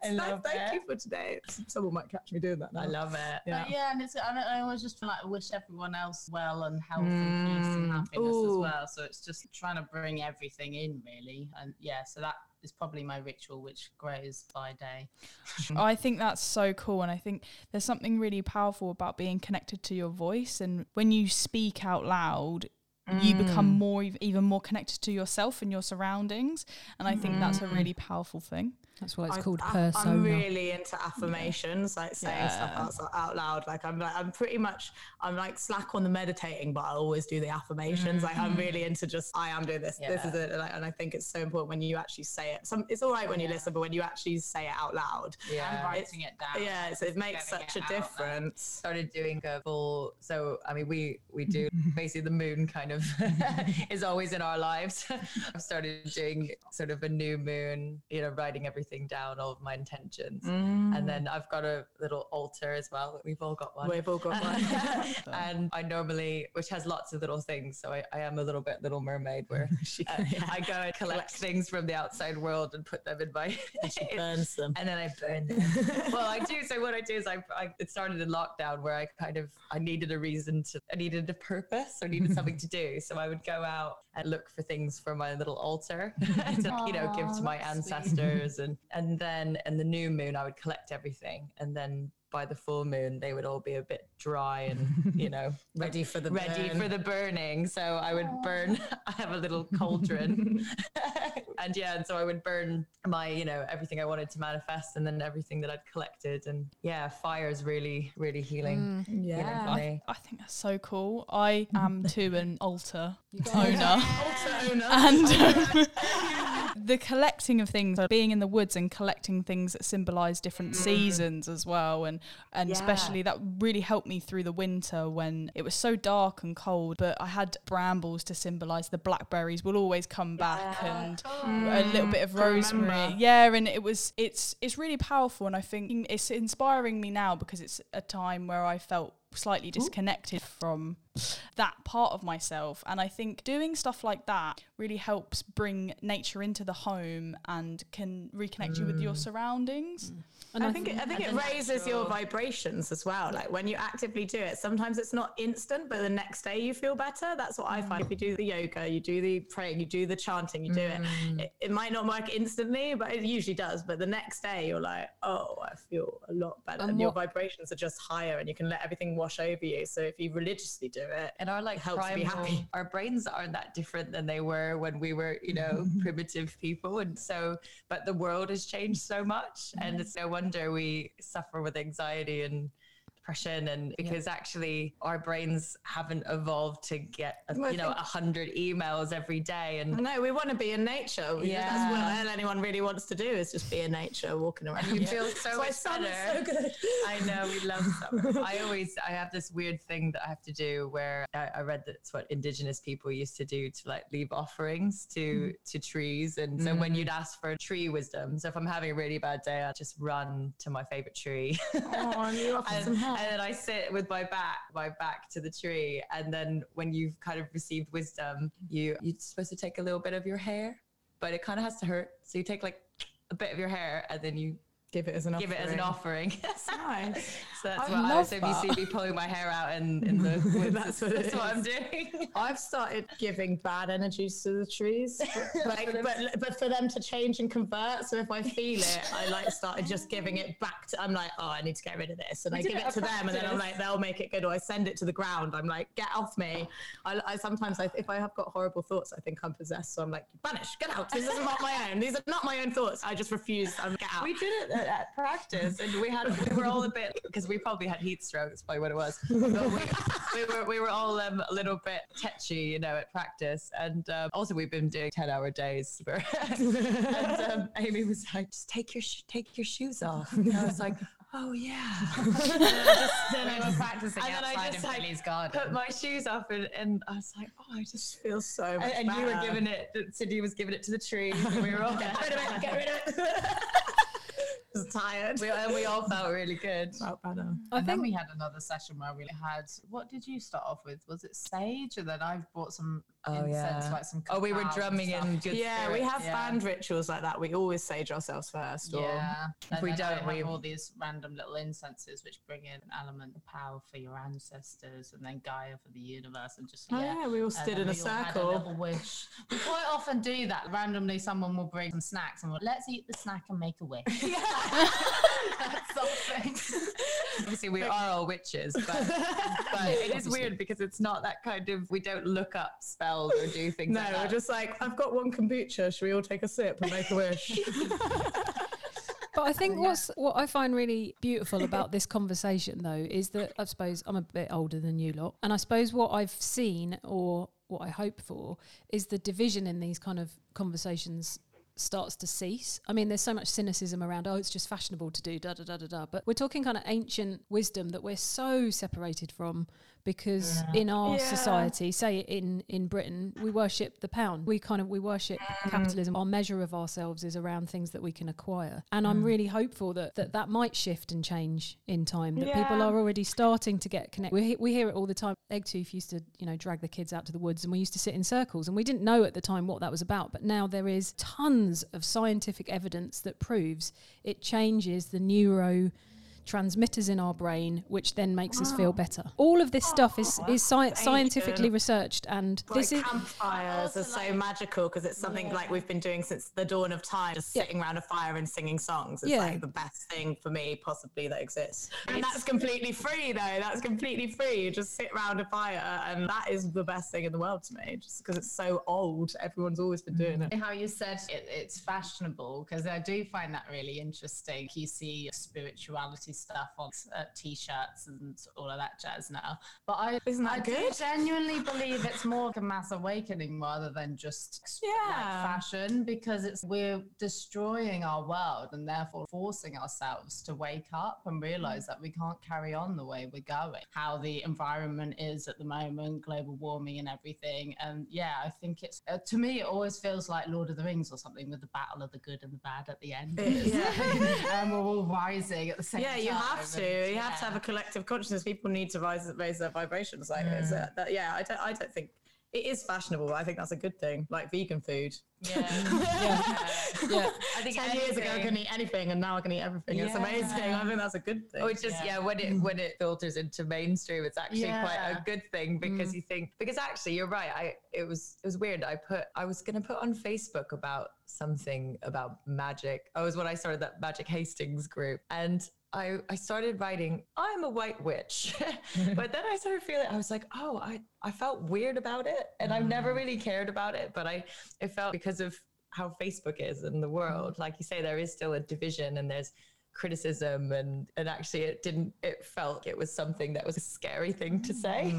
I love thank you for today. Someone might catch me doing that now. I love it. Yeah. But yeah, and it's and I always just feel like I wish everyone else well and health and peace and Mm. happiness as well. So it's just trying to bring everything in really, and yeah, so that is probably my ritual, which grows by day. I think that's so cool. And I think there's something really powerful about being connected to your voice. And when you speak out loud, you become mm. more, even more connected to yourself and your surroundings. And I think that's a mm. really powerful thing. That's why it's I- called I- persona. I'm really into affirmations, like saying stuff Yeah. out, out loud. Like I'm like I'm pretty much I'm like slack on the meditating, but I'll always do the affirmations. Like I'm really mm-hmm. into just I am doing this. This is it, like, and I think it's so important when you actually say it. Some it's all right when you listen, but when you actually say it out loud, I'm Yeah. writing it down. yeah, so it makes such it a out there. difference. started doing a full so i mean we we do basically the moon kind of is always in our lives i've started doing sort of a new moon you know writing everything down all of my intentions and then i've got a little altar as well we've all got one We've all got one. and I normally, which has lots of little things, so I, I am a little bit Little Mermaid, where uh, I go and collect things from the outside world and put them in my, she burns them. and then I burn them. well, I do. So what I do is I, I, it started in lockdown where I kind of, I needed a reason to, I needed a purpose, I needed something to do. So I would go out and look for things for my little altar to, you know, give to my ancestors, and and then in the new moon I would collect everything, and then by the full moon they would all be a bit dry and you know Ready for the ready burn. for the burning. So I would burn. I have a little cauldron, and yeah, and so I would burn my, you know, everything I wanted to manifest, and then everything that I'd collected, and yeah, fire is really, really healing. healing Yeah. for I, me. I think that's so cool. I am too an altar owner. Also owner. and um, the collecting of things, like being in the woods and collecting things that symbolize different mm. seasons as well, and and Yeah. especially that really helped me through the winter when it was so dark and cold. But I had brambles to symbolize the blackberries will always come back, and hmm. a little bit of rosemary. Yeah, and it was it's it's really powerful, and I think it's inspiring me now because it's a time where I felt slightly disconnected from that part of myself and i think doing stuff like that really helps bring nature into the home and can reconnect you with your mm. surroundings mm. And I think it, I think it raises your vibrations as well. Like when you actively do it, sometimes it's not instant, but the next day you feel better. That's what I find. Mm. If you do the yoga, you do the praying, you do the chanting, you do it. it. It might not work instantly, but it usually does. But the next day you're like, oh, I feel a lot better, And and, your vibrations are just higher, and you can let everything wash over you. So if you religiously do it, And our like helps to be happy. our brains aren't that different than they were when we were, you know, primitive people. And so, but the world has changed so much, and it's no wonder we suffer with anxiety and depression, and because actually our brains haven't evolved to get, a, Well, you know, a hundred emails every day, and no, we want to be in nature. Yeah. That's what anyone really wants to do is just be in nature, walking around. you feel so much better. so good. I know we love summer. I always I have this weird thing that I have to do where I, I read that it's what indigenous people used to do to like leave offerings to hmm. to trees. And so when mm. you'd ask for tree wisdom, so if I'm having a really bad day, I just run to my favorite tree. Oh, and you and. And then I sit with my back, my back to the tree. And then when you've kind of received wisdom, you you're supposed to take a little bit of your hair, but it kind of has to hurt. So you take like a bit of your hair and then you Give it as an offering. give it as an offering. That's Nice. So that's I what I, so you see me pulling my hair out in, in the woods, That's what that's what I'm doing. I've started giving bad energies to the trees, like, but but for them to change and convert. So if I feel it, I like started just giving it back to. I'm like, oh, I need to get rid of this, and I did give it it to them, and then I'm like, they'll make it good, or I send it to the ground. I'm like, get off me. I, I sometimes, I, if I have got horrible thoughts, I think I'm possessed. So I'm like, banish, get out. This is not my own. These are not my own thoughts. I just refuse. I'm get out. We did it at, at practice, and we had we were all a bit because we probably had heat stroke. That's probably what it was. We, we were we were all um, a little bit tetchy, you know, at practice, and um, also we've been doing ten hour days. And um, Amy was like, "Just take your sh- take your shoes off." And I was like, "Oh yeah." and then I just, then I were practicing and then I just, in like, Billy's garden. put my shoes off, and, and I was like, "Oh, I just." feel so much And, and you were giving it. Cindy was giving it to the tree. And we were all Get rid of it. Get rid of it. Just tired. we, and we all felt really good. Felt better. I and then think we had another session where we had what did you start off with? Was it sage? And then I've brought some Oh, incense, yeah. like some Oh, we were cacao and drumming in good Yeah, we have yeah. band rituals like that. We always sage ourselves first. Or, Yeah, and we then don't, have we- all these random little incenses which bring in an element of power for your ancestors, and then Gaia for the universe, and just Oh, yeah. yeah, we all stood then in a we all had circle. little wish. We quite often do that. Randomly, someone will bring some snacks, and we'll let's eat the snack and make a wish. That's something. Obviously, we are all witches, but, but it is weird because it's not that kind of. We don't look up spells or do things. No, like we're that. just like, I've got one kombucha. Should we all take a sip and make a wish? But I think what's what I find really beautiful about this conversation though is that I suppose I'm a bit older than you lot, and I suppose what I've seen or what I hope for is the division in these kind of conversations starts to cease. I mean, there's so much cynicism around, oh, it's just fashionable to do da da da da da. But we're talking kind of ancient wisdom that we're so separated from because in our Yeah. society, say in in Britain, we worship the pound. We kind of we worship mm. capitalism. Our measure of ourselves is around things that we can acquire. And I'm mm. really hopeful that that, that might shift and change in time. That people are already starting to get connected. We, we hear it all the time. Eggtooth used to, you know, drag the kids out to the woods and we used to sit in circles and we didn't know at the time what that was about. But now there is tons of scientific evidence that proves it changes the neuro transmitters in our brain, which then makes us feel better. All of this oh, stuff is is sci- scientifically researched, and this like is campfires are so magical because it's something like we've been doing since the dawn of time, just Yeah. sitting around a fire and singing songs. It's Yeah. like the best thing for me, possibly that exists. And that's completely free, though. That's completely free. You just sit around a fire, and that is the best thing in the world to me, just because it's so old. Everyone's always been doing it. Mm. How you said it, it's fashionable because I do find that really interesting. You see spirituality stuff on uh, t-shirts and all of that jazz now. But I, Isn't that I good? genuinely believe it's more like a mass awakening rather than just like, Yeah. fashion because it's we're destroying our world and therefore forcing ourselves to wake up and realize that we can't carry on the way we're going. How the environment is at the moment, global warming and everything. And yeah, I think it's uh, to me it always feels like Lord of the Rings or something with the battle of the good and the bad at the end. Yeah. and we're all rising at the same Yeah, time. You have to. You have to have a collective consciousness. People need to rise raise their vibrations. Like, a, mm. that, yeah, I don't. I don't think it is fashionable. But I think that's a good thing. Like vegan food. Yeah. Yeah. I think Ten years ago, I couldn't eat anything, and now I can eat everything. It's amazing. I think that's a good thing. It's just yeah. when it mm. when it filters into mainstream, it's actually quite a good thing because mm. you think because actually you're right. I it was it was weird. I put I was gonna put on Facebook about something about magic. Oh, it was when I started that Magic Hastings group, and I I started writing I'm a white witch, but then I started feeling I was like oh I I felt weird about it, and I've never mm. really cared about it, but I it felt because of how Facebook is in the world. Like you say, there is still a division, and there's criticism and and actually it didn't it felt it was something that was a scary thing to say.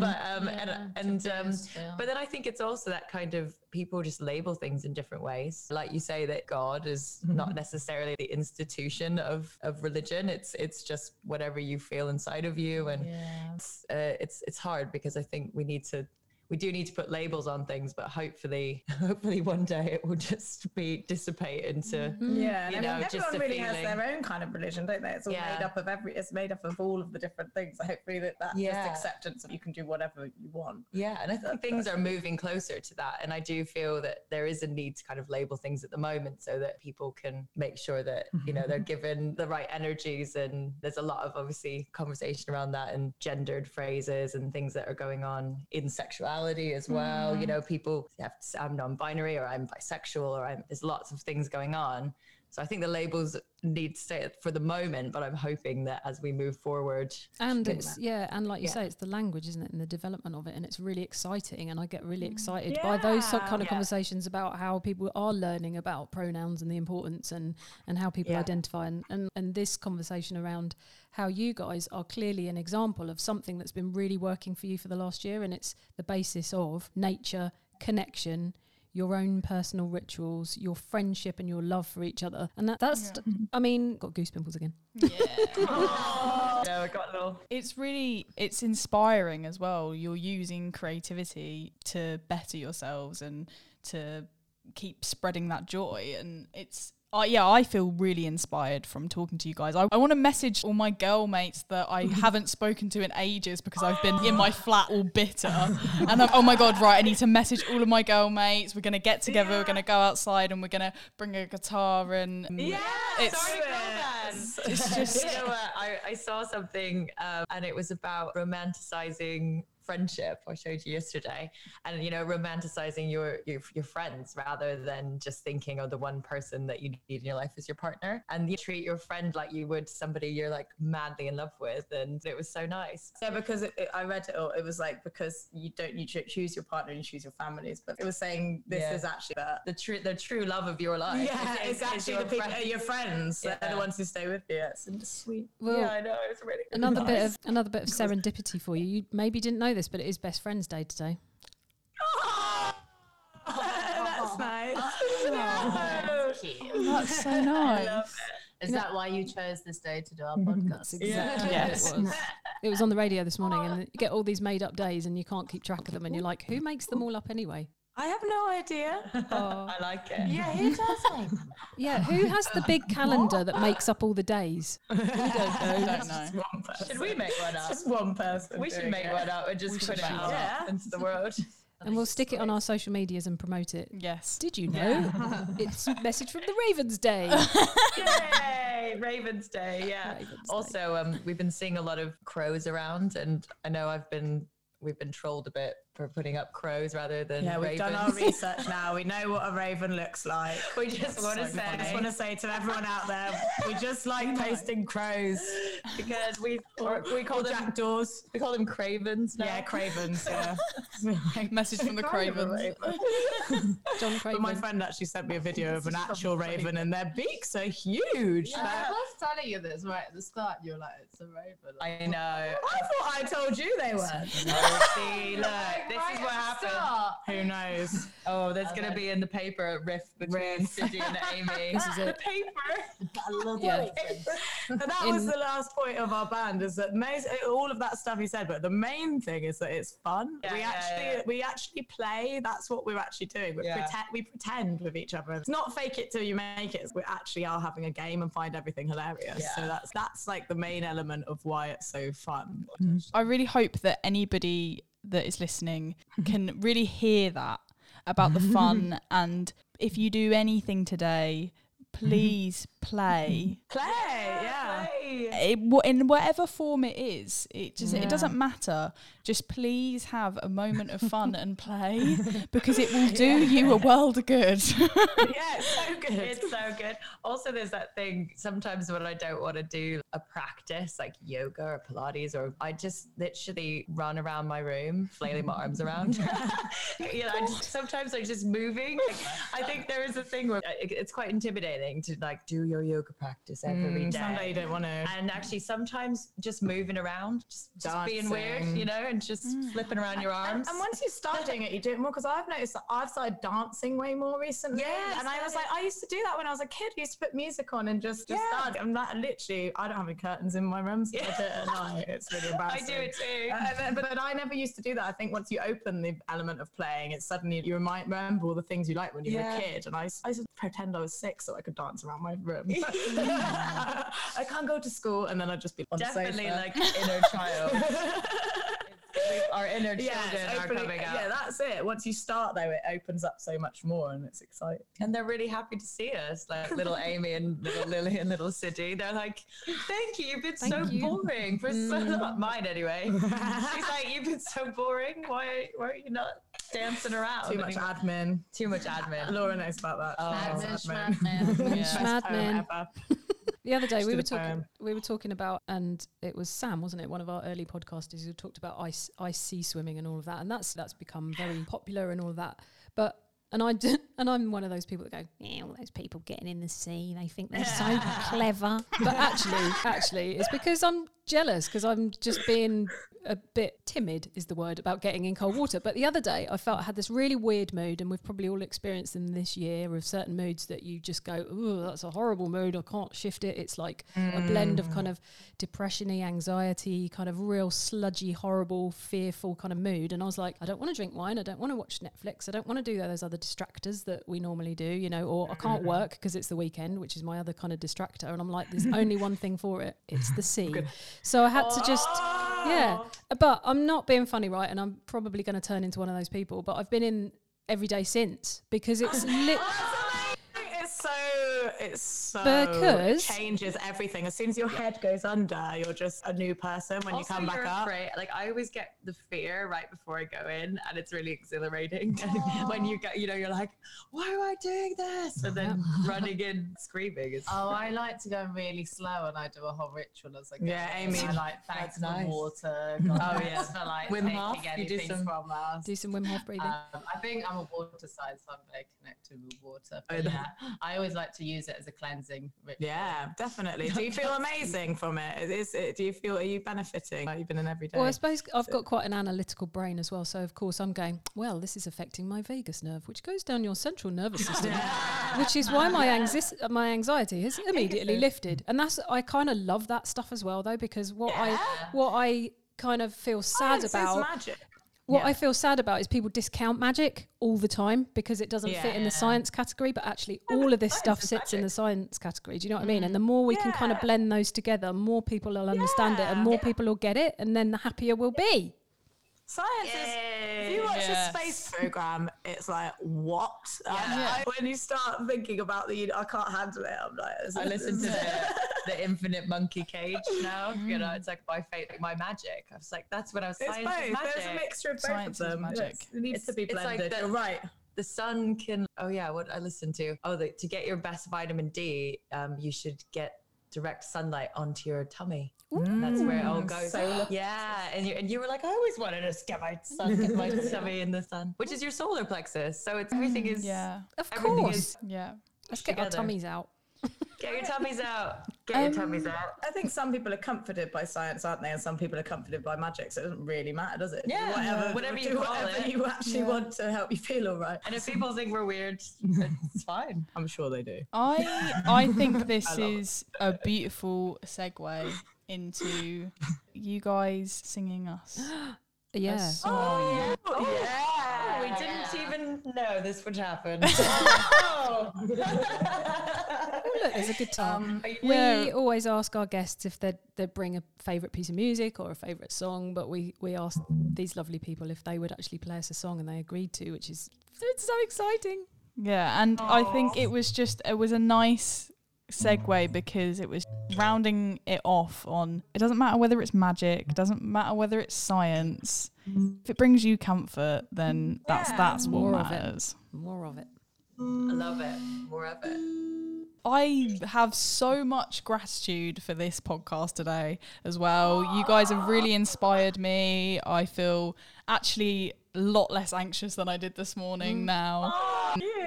But um Yeah, and and um but then i think it's also that kind of people just label things in different ways. Like you say that god is not necessarily the institution of of religion. It's it's just whatever you feel inside of you and yeah. it's uh, it's it's hard because i think we need to we do need to put labels on things but hopefully hopefully one day it will just be dissipate into mm-hmm. Yeah, and you I mean, know, just everyone a really has their own kind of religion, don't they? It's all Yeah. made up of every. It's made up of all of the different things. So hopefully that that Yeah. just acceptance that you can do whatever you want. Yeah, and I think things are moving closer to that. And I do feel that there is a need to kind of label things at the moment so that people can make sure that, you know, they're mm-hmm. given the right energies. And there's a lot of obviously conversation around that and gendered phrases and things that are going on in sexuality as well. You mm-hmm. know, people have I'm non binary or I'm bisexual or I'm, there's lots of things going on. So I think the labels need to stay for the moment, but I'm hoping that as we move forward, And it's that. yeah, and like you Yeah. say, it's the language, isn't it, and the development of it, and it's really exciting. And I get really mm. excited by those sort- kind of Yeah. conversations about how people are learning about pronouns and the importance and and how people Yeah. identify, and, and and this conversation around how you guys are clearly an example of something that's been really working for you for the last year, and it's the basis of nature, connection. Your own personal rituals, your friendship, and your love for each other, and that, that's. I mean, got goose pimples again. Yeah. yeah, I got a little. it's really it's inspiring as well you're using creativity to better yourselves and to keep spreading that joy and it's uh, yeah, I feel really inspired from talking to you guys. I, I want to message all my girl mates that I haven't spoken to in ages because I've been in my flat all bitter. And I'm, oh my God, right, I need to message all of my girl mates. We're going to get together, we're going to go outside and we're going to bring a guitar and Yeah, It's- sorry, it's just- you know what? I, I saw something um, and it was about romanticizing friendship. I showed you yesterday, and you know, romanticizing your, your your friends rather than just thinking of the one person that you need in your life as your partner, and you treat your friend like you would somebody you're like madly in love with, and it was so nice. Yeah, because it, it, I read it all. It was like because you don't you choose your partner, you choose your families. But it was saying this Yeah. is actually the The true the true love of your life. yeah, is- is- it's actually your the people, friend. your friends. They're the ones who stay with you. It's sweet. Well, yeah, I know. It's really good another bit of another bit of serendipity for you. You maybe didn't know this, but it is Best Friends Day today. That's nice. That's cute. that's so nice. Is that why you chose this day to do our mm-hmm. podcast? Exactly Yes. what it was. It was on the radio this morning, and you get all these made up days, and you can't keep track of them, and you're like, who makes them all up anyway? I have no idea. I like it. Yeah, who does make them? Yeah, who has the big calendar that makes up all the days? we don't know. Just one person. Should we make one up? Just one person. We should make it. one up and just put it out Yeah. into the world. And we'll stick it on our social medias and promote it. Yes. Did you know? it's a message from the Ravens Day. Yay! Ravens Day, yeah. Ravens Day. also, um, we've been seeing a lot of crows around, and I know I've been we've been trolled a bit for putting up crows rather than Yeah, we've done our research now. We know what a raven looks like. we just want to So I just say want to say to everyone out there, we just like posting crows. because we or we call them jackdaws. we call them cravens now. Yeah, cravens. Yeah. Message from the Cravens. John But my friend actually sent me a video of an actual raven, and their beaks are huge. Yeah, They're- I was telling you this right at the start. you're like, it's a raven. I know. I thought I told you they were. See, look, this Right is what happened. start. Who knows? Oh, there's gonna be in the paper a rift between Rift. Sidi and Amy. This is it. paper. I love Yeah. ravens. And that In- was the last point of our band. Is that most all of that stuff you said, but the main thing is that it's fun. Yeah, we yeah, actually yeah. we actually play. That's what we're actually doing. We Yeah. pretend we pretend with each other. It's not fake it till you make it. We actually are having a game and find everything hilarious. So that's that's like the main element of why it's so fun. Mm. I really hope that anybody that is listening can really hear that about the fun. And if you do anything today, mm-hmm. please play Play, yeah. it, in whatever form it is. It just Yeah. it doesn't matter. Just please have a moment of fun and play because it will do you a world of good. yeah, it's so good. It's so good. Also, there's that thing sometimes when I don't want to do a practice like yoga or Pilates, or I just literally run around my room, flailing my arms around. you know, I just, sometimes I'm just moving. Like, I think there is a thing where it- it's quite intimidating to like do your yoga practice every Mm, day. Someday you don't want to. And actually, sometimes just moving around, just, just being weird, you know, and just flipping around your arms. and once you start doing it, you do it more because I've noticed that I've started dancing way more recently. Yes, and I was like, I used to do that when I was a kid. I used to put music on and just, just Yeah. start. I'm not literally, I don't have any curtains in my room, so I do it at night. It's really I do it too. Uh, but, but I never used to do that. I think once you open the element of playing, it's suddenly you remind, remember all the things you liked when you were a kid. And I, I used to pretend I was six so I could dance around my room. I can't go to school, and then I'd just be on Definitely the like inner child. Our inner children Yeah, are coming out. yeah, that's it. Once you start though, it opens up so much more, and it's exciting. and they're really happy to see us, like little Amy and little Lily and little City. They're like, "Thank you, you've been so you. boring for so mm. not mine anyway." She's like, "You've been so boring. Why, why are you not dancing around?" Too much anymore?" admin. Too much admin. Laura knows about that. Oh. Lots of Admin, admin. Yeah. Best Schmadmin. The other day we were talking poem. we were talking about and it was Sam, wasn't it? One of our early podcasters who talked about ice ice sea swimming and all of that. And that's that's become very popular and all of that. But and I did, and I'm one of those people that go, yeah, all those people getting in the sea, they think they're so clever. But actually, actually, it's because I'm jealous because I'm just being a bit timid is the word about getting in cold water. But the other day, I felt I had this really weird mood, and we've probably all experienced them this year of certain moods that you just go, oh, that's a horrible mood. I can't shift it. It's like a blend of kind mm. of depression-y, anxiety, kind of real sludgy, horrible, fearful kind of mood. And I was like, I don't want to drink wine. I don't want to watch Netflix. I don't want to do those other distractors that we normally do, you know, or I can't mm. work because it's the weekend, which is my other kind of distractor. And I'm like, there's only one thing for it. It's the sea. So I had to just, yeah. Oh. But I'm not being funny, right? And I'm probably going to turn into one of those people. But I've been in every day since because it's oh, lit. It's so Because- it changes everything. As soon as your head goes under, you're just a new person when Also, you come back you're up. afraid- Like I always get the fear right before I go in, and it's really exhilarating. when you go, you know, you're like, "Why am I doing this?" And then running in screaming is. Oh, I like to go really slow and I do a whole ritual as I go. Yeah. Amy. I like thanks for nice. water. Oh, God, yeah. for like Wim taking Hof, you do some- from us. Do some Wim Hof breathing. Um, I think I'm a water sign, so I'm very connected with water. But Oh, yeah, I always like to use it as a cleansing ritual. Yeah, definitely. Do you feel amazing from it? Is it? Do you feel? Are you benefiting? Like you've been in every day. Well, I suppose I've got quite an analytical brain as well. So, of course, I'm going, well, this is affecting my vagus nerve, which goes down your central nervous system, which is why my, anxi- my anxiety has immediately lifted. And that's, I kind of love that stuff as well, though, because what I, what I kind of feel sad Science is about, magic. What Yeah. I feel sad about is people discount magic all the time because it doesn't fit in the science category, but actually all of this stuff sits in the science category. Do you know what I mean? And the more we can kind of blend those together, more people will understand it and Yeah. more people will get it, and then the happier we'll be. Science is. If you watch Yes. a space program, it's like what? And Yeah. I- when you start thinking about the, uni- I can't handle it. I'm like, I listen to the, the Infinite Monkey Cage now. You know, it's like my fate, my magic. I was like, that's what I was. It's Science is both. There's a magic. mixture of both Science of them. magic. It's- It needs It's- to be it's like blended. the- You're right. the sun can. Oh yeah, what I listened to. Oh, the, to get your best vitamin D, um, you should get direct sunlight onto your tummy. And that's where it all Mm, goes. solar yeah, and you and you were like, I always wanted to get my sun, get my tummy in the sun, which is your solar plexus. So it's everything is Yeah. Of course. is- Yeah. Let's get our tummies out. Get your tummies out. Get your um, tummies out. I think some people are comforted by science, aren't they? And some people are comforted by magic. So it doesn't really matter, does it? Yeah, whatever, whatever you do call whatever it. you actually Yeah. want to help you feel all right. And if people think we're weird, it's fine. I'm sure they do. I I think this I love it. is a beautiful segue into you guys singing us. a Yeah. song. Oh, yeah. Oh, we didn't even know this would happen. Oh, look, there's a guitar. Um, Yeah. We always ask our guests if they'd, they'd bring a favourite piece of music or a favourite song, but we, we asked these lovely people if they would actually play us a song and they agreed to, which is it's so exciting. Yeah, and I think it was just it was a nice segue because it was rounding it off on it doesn't matter whether it's magic, doesn't matter whether it's science. If it brings you comfort, then that's Yeah. that's what More of it. More of it. I love it. More of it. I have so much gratitude for this podcast today as well. You guys have really inspired me. I feel actually a lot less anxious than I did this morning mm. now. Oh,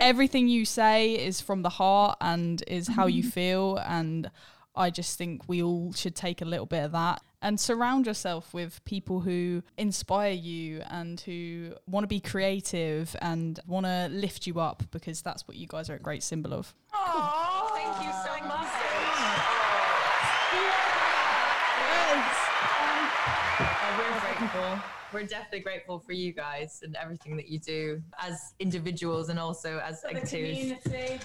Everything you say is from the heart and is how you mm-hmm. feel. And I just think we all should take a little bit of that and surround yourself with people who inspire you and who want to be creative and want to lift you up because that's what you guys are a great symbol of. Thank grateful. We're definitely grateful for you guys and everything that you do as individuals and also as like twos.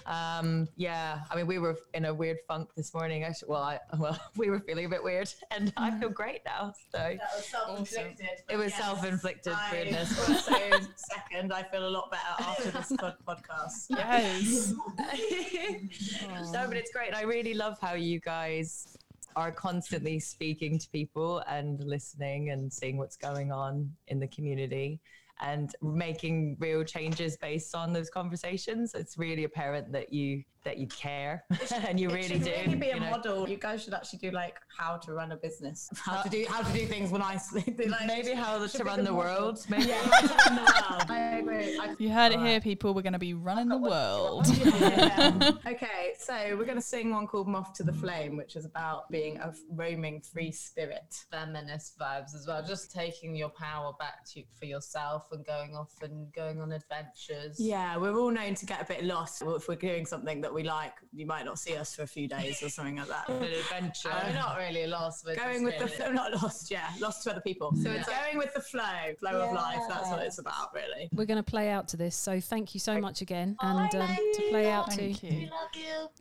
Um, yeah, I mean, we were in a weird funk this morning. Actually, well, I well, we were feeling a bit weird, and I feel great now. So That was self-inflicted. it was self-inflicted I weirdness. will say second, I feel a lot better after this pod- podcast. Yes. no, but it's great. I really love how you guys are constantly speaking to people and listening and seeing what's going on in the community and making real changes based on those conversations. It's really apparent that you that you care and you really do. really be a you know. model. You guys should actually do like how to run a business, how to do how to do things nicely. Do, like, Maybe how should to run the the world. Maybe. Yeah, run the world. I agree. I You heard it here, people. We're going to be running the world. Yeah. okay, so we're going to sing one called Moth to the Flame, which is about being a roaming free spirit. feminist vibes as well. Just taking your power back to for yourself and going off and going on adventures. Yeah, we're all known to get a bit lost. If we're doing something that we like, you might not see us for a few days or something like that. An adventure. I'm not really lost. We're Going just with the really- flow, not lost, yeah, lost to other people. So it's going with the flow, flow of life. That's what it's about, really. We're going to play out to this. So thank you so much again. And um, to play out to Thank you.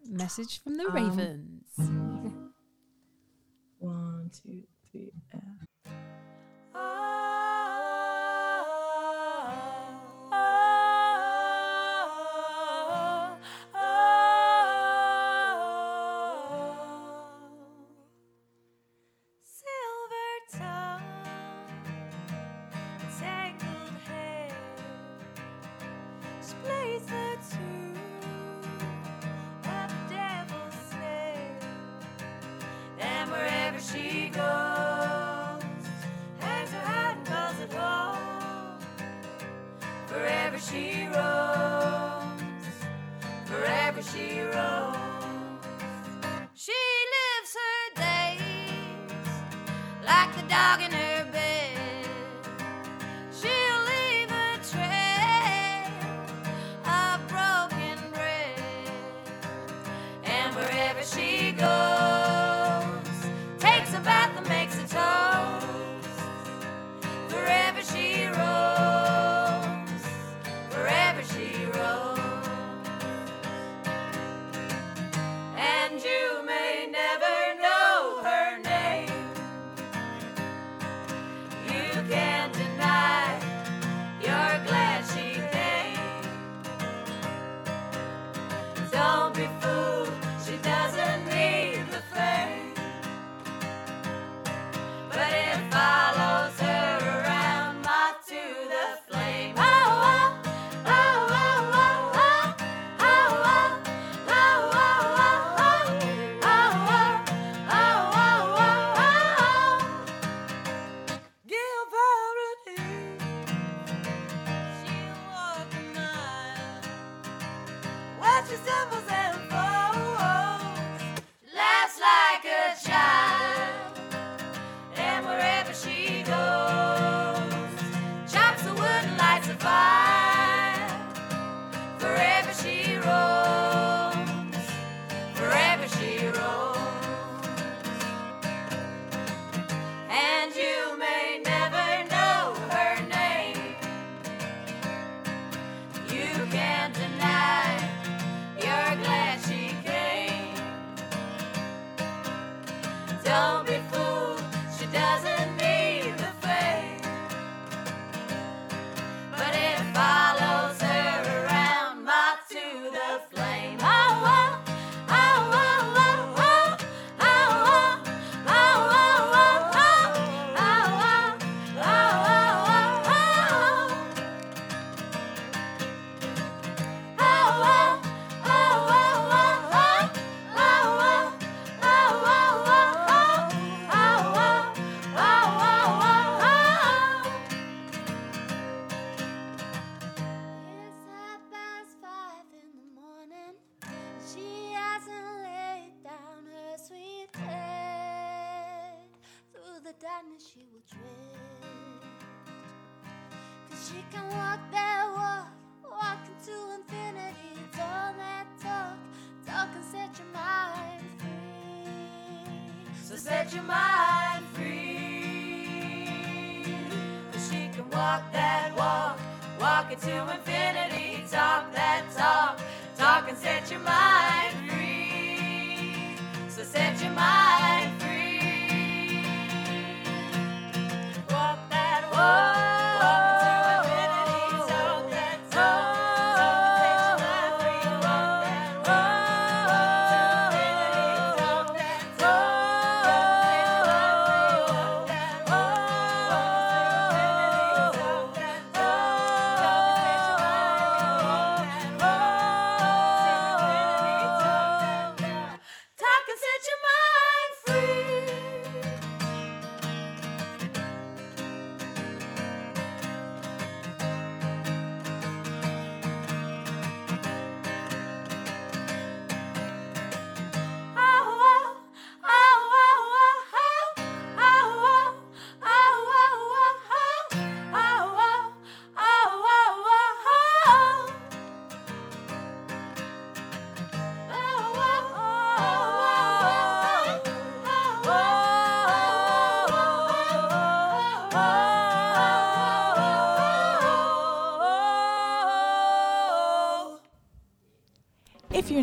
Message from the Um, Ravens. One, two, three. Yeah. fizemos é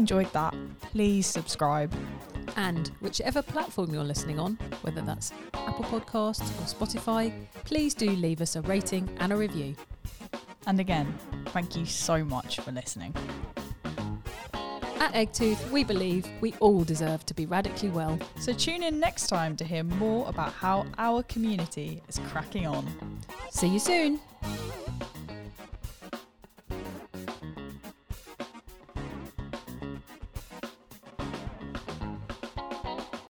enjoyed that, please subscribe. And whichever platform you're listening on, whether that's Apple Podcasts or Spotify, please do leave us a rating and a review. And again, thank you so much for listening. At Eggtooth, we believe we all deserve to be radically well. So tune in next time to hear more about how our community is cracking on. See you soon.